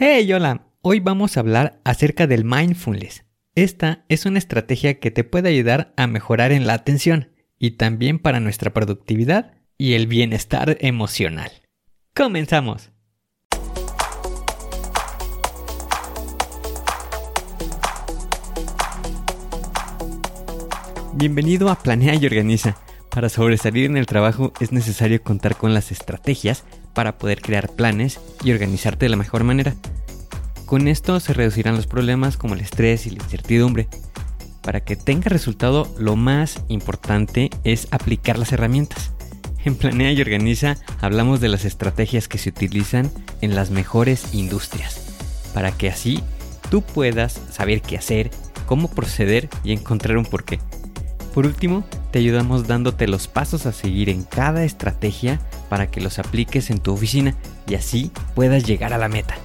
Hey, hola. Hoy vamos a hablar acerca del mindfulness. Esta es una estrategia que te puede ayudar a mejorar en la atención y también para nuestra productividad y el bienestar emocional. Comenzamos. Bienvenido a Planea y Organiza. Para sobresalir en el trabajo es necesario contar con las estrategias para poder crear planes y organizarte de la mejor manera. Con esto se reducirán los problemas como el estrés y la incertidumbre. Para que tenga resultado, lo más importante es aplicar las herramientas. En Planea y Organiza hablamos de las estrategias que se utilizan en las mejores industrias, para que así tú puedas saber qué hacer, cómo proceder y encontrar un porqué. Por último, te ayudamos dándote los pasos a seguir en cada estrategia para que los apliques en tu oficina y así puedas llegar a la meta,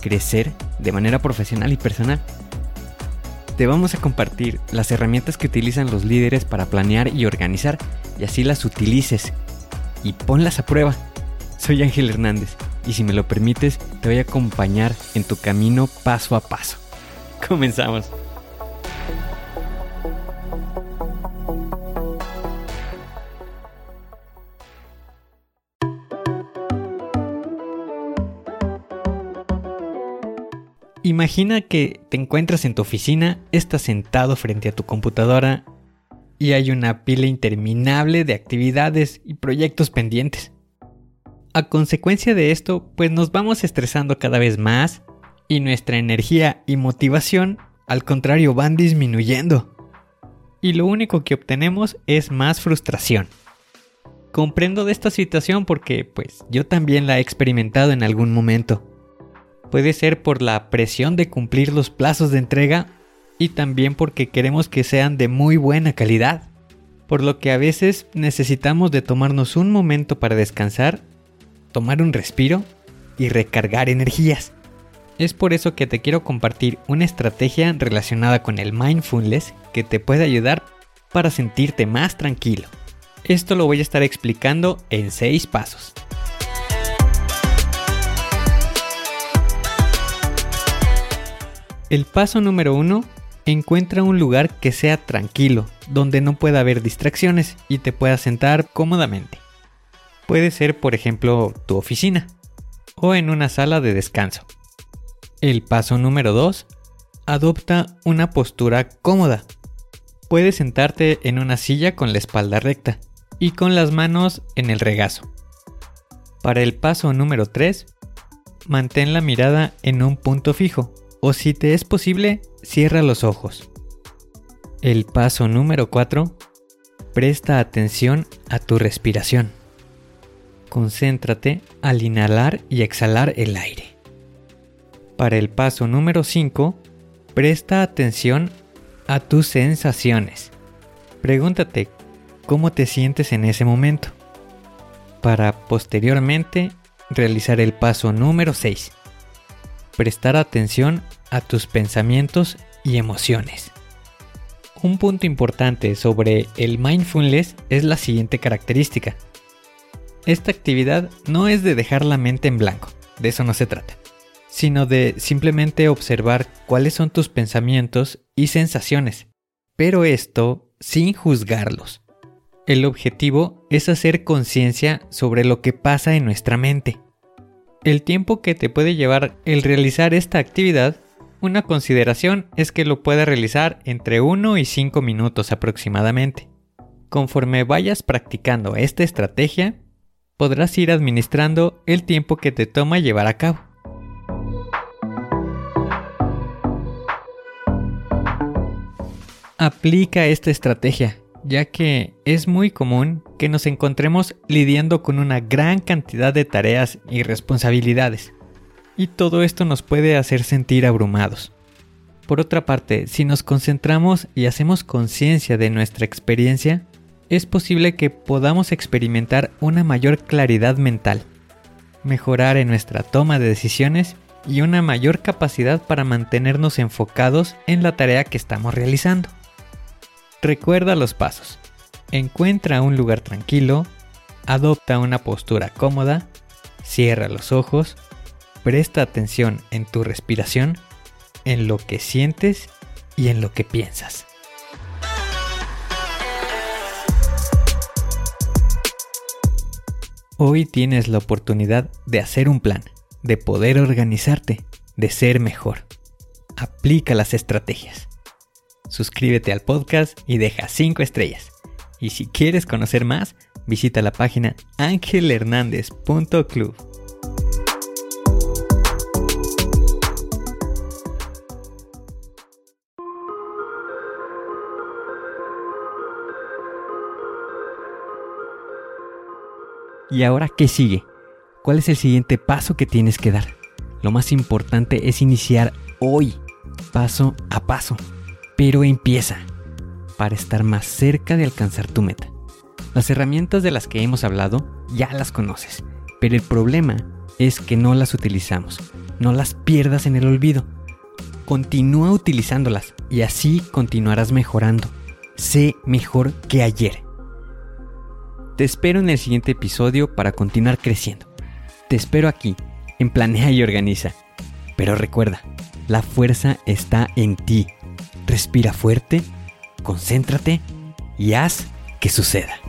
crecer de manera profesional y personal. Te vamos a compartir las herramientas que utilizan los líderes para planear y organizar y así las utilices y ponlas a prueba. Soy Ángel Hernández y si me lo permites te voy a acompañar en tu camino paso a paso. Comenzamos. Imagina que te encuentras en tu oficina, estás sentado frente a tu computadora y hay una pila interminable de actividades y proyectos pendientes. A consecuencia de esto, pues nos vamos estresando cada vez más y nuestra energía y motivación, al contrario, van disminuyendo. Y lo único que obtenemos es más frustración. Comprendo de esta situación porque pues yo también la he experimentado en algún momento. Puede ser por la presión de cumplir los plazos de entrega y también porque queremos que sean de muy buena calidad. Por lo que a veces necesitamos de tomarnos un momento para descansar, tomar un respiro y recargar energías. Es por eso que te quiero compartir una estrategia relacionada con el mindfulness que te puede ayudar para sentirte más tranquilo. Esto lo voy a estar explicando en 6 pasos. El paso número uno, encuentra un lugar que sea tranquilo, donde no pueda haber distracciones y te puedas sentar cómodamente. Puede ser, por ejemplo, tu oficina o en una sala de descanso. El paso número 2. Adopta una postura cómoda. Puedes sentarte en una silla con la espalda recta y con las manos en el regazo. Para el paso número 3, mantén la mirada en un punto fijo o si te es posible, cierra los ojos. El paso número 4. Presta atención a tu respiración. Concéntrate al inhalar y exhalar el aire. Para el paso número 5, presta atención a tus sensaciones. Pregúntate cómo te sientes en ese momento. Para posteriormente realizar el paso número 6 prestar atención a tus pensamientos y emociones. Un punto importante sobre el mindfulness es la siguiente característica. Esta actividad no es de dejar la mente en blanco, de eso no se trata, sino de simplemente observar cuáles son tus pensamientos y sensaciones, pero esto sin juzgarlos. El objetivo es hacer conciencia sobre lo que pasa en nuestra mente el tiempo que te puede llevar el realizar esta actividad, una consideración es que lo puedes realizar entre 1 y 5 minutos aproximadamente. Conforme vayas practicando esta estrategia, podrás ir administrando el tiempo que te toma llevar a cabo. Aplica esta estrategia ya que es muy común que nos encontremos lidiando con una gran cantidad de tareas y responsabilidades, y todo esto nos puede hacer sentir abrumados. Por otra parte, si nos concentramos y hacemos conciencia de nuestra experiencia, es posible que podamos experimentar una mayor claridad mental, mejorar en nuestra toma de decisiones y una mayor capacidad para mantenernos enfocados en la tarea que estamos realizando. Recuerda los pasos. Encuentra un lugar tranquilo, adopta una postura cómoda, cierra los ojos, Presta atención en tu respiración, en lo que sientes y en lo que piensas. Hoy tienes la oportunidad de hacer un plan, de poder organizarte, de ser mejor. Aplica las estrategias. Suscríbete al podcast y deja 5 estrellas. Y si quieres conocer más, visita la página angelhernandez.club. ¿Y ahora qué sigue? ¿Cuál es el siguiente paso que tienes que dar? Lo más importante es iniciar hoy, paso a paso. Pero empieza para estar más cerca de alcanzar tu meta. Las herramientas de las que hemos hablado ya las conoces, pero el problema es que no las utilizamos. No las pierdas en el olvido. Continúa utilizándolas y así continuarás mejorando. Sé mejor que ayer. Te espero en el siguiente episodio para continuar creciendo. Te espero aquí, en Planea y Organiza. Pero recuerda, la fuerza está en ti. Respira fuerte, concéntrate y haz que suceda.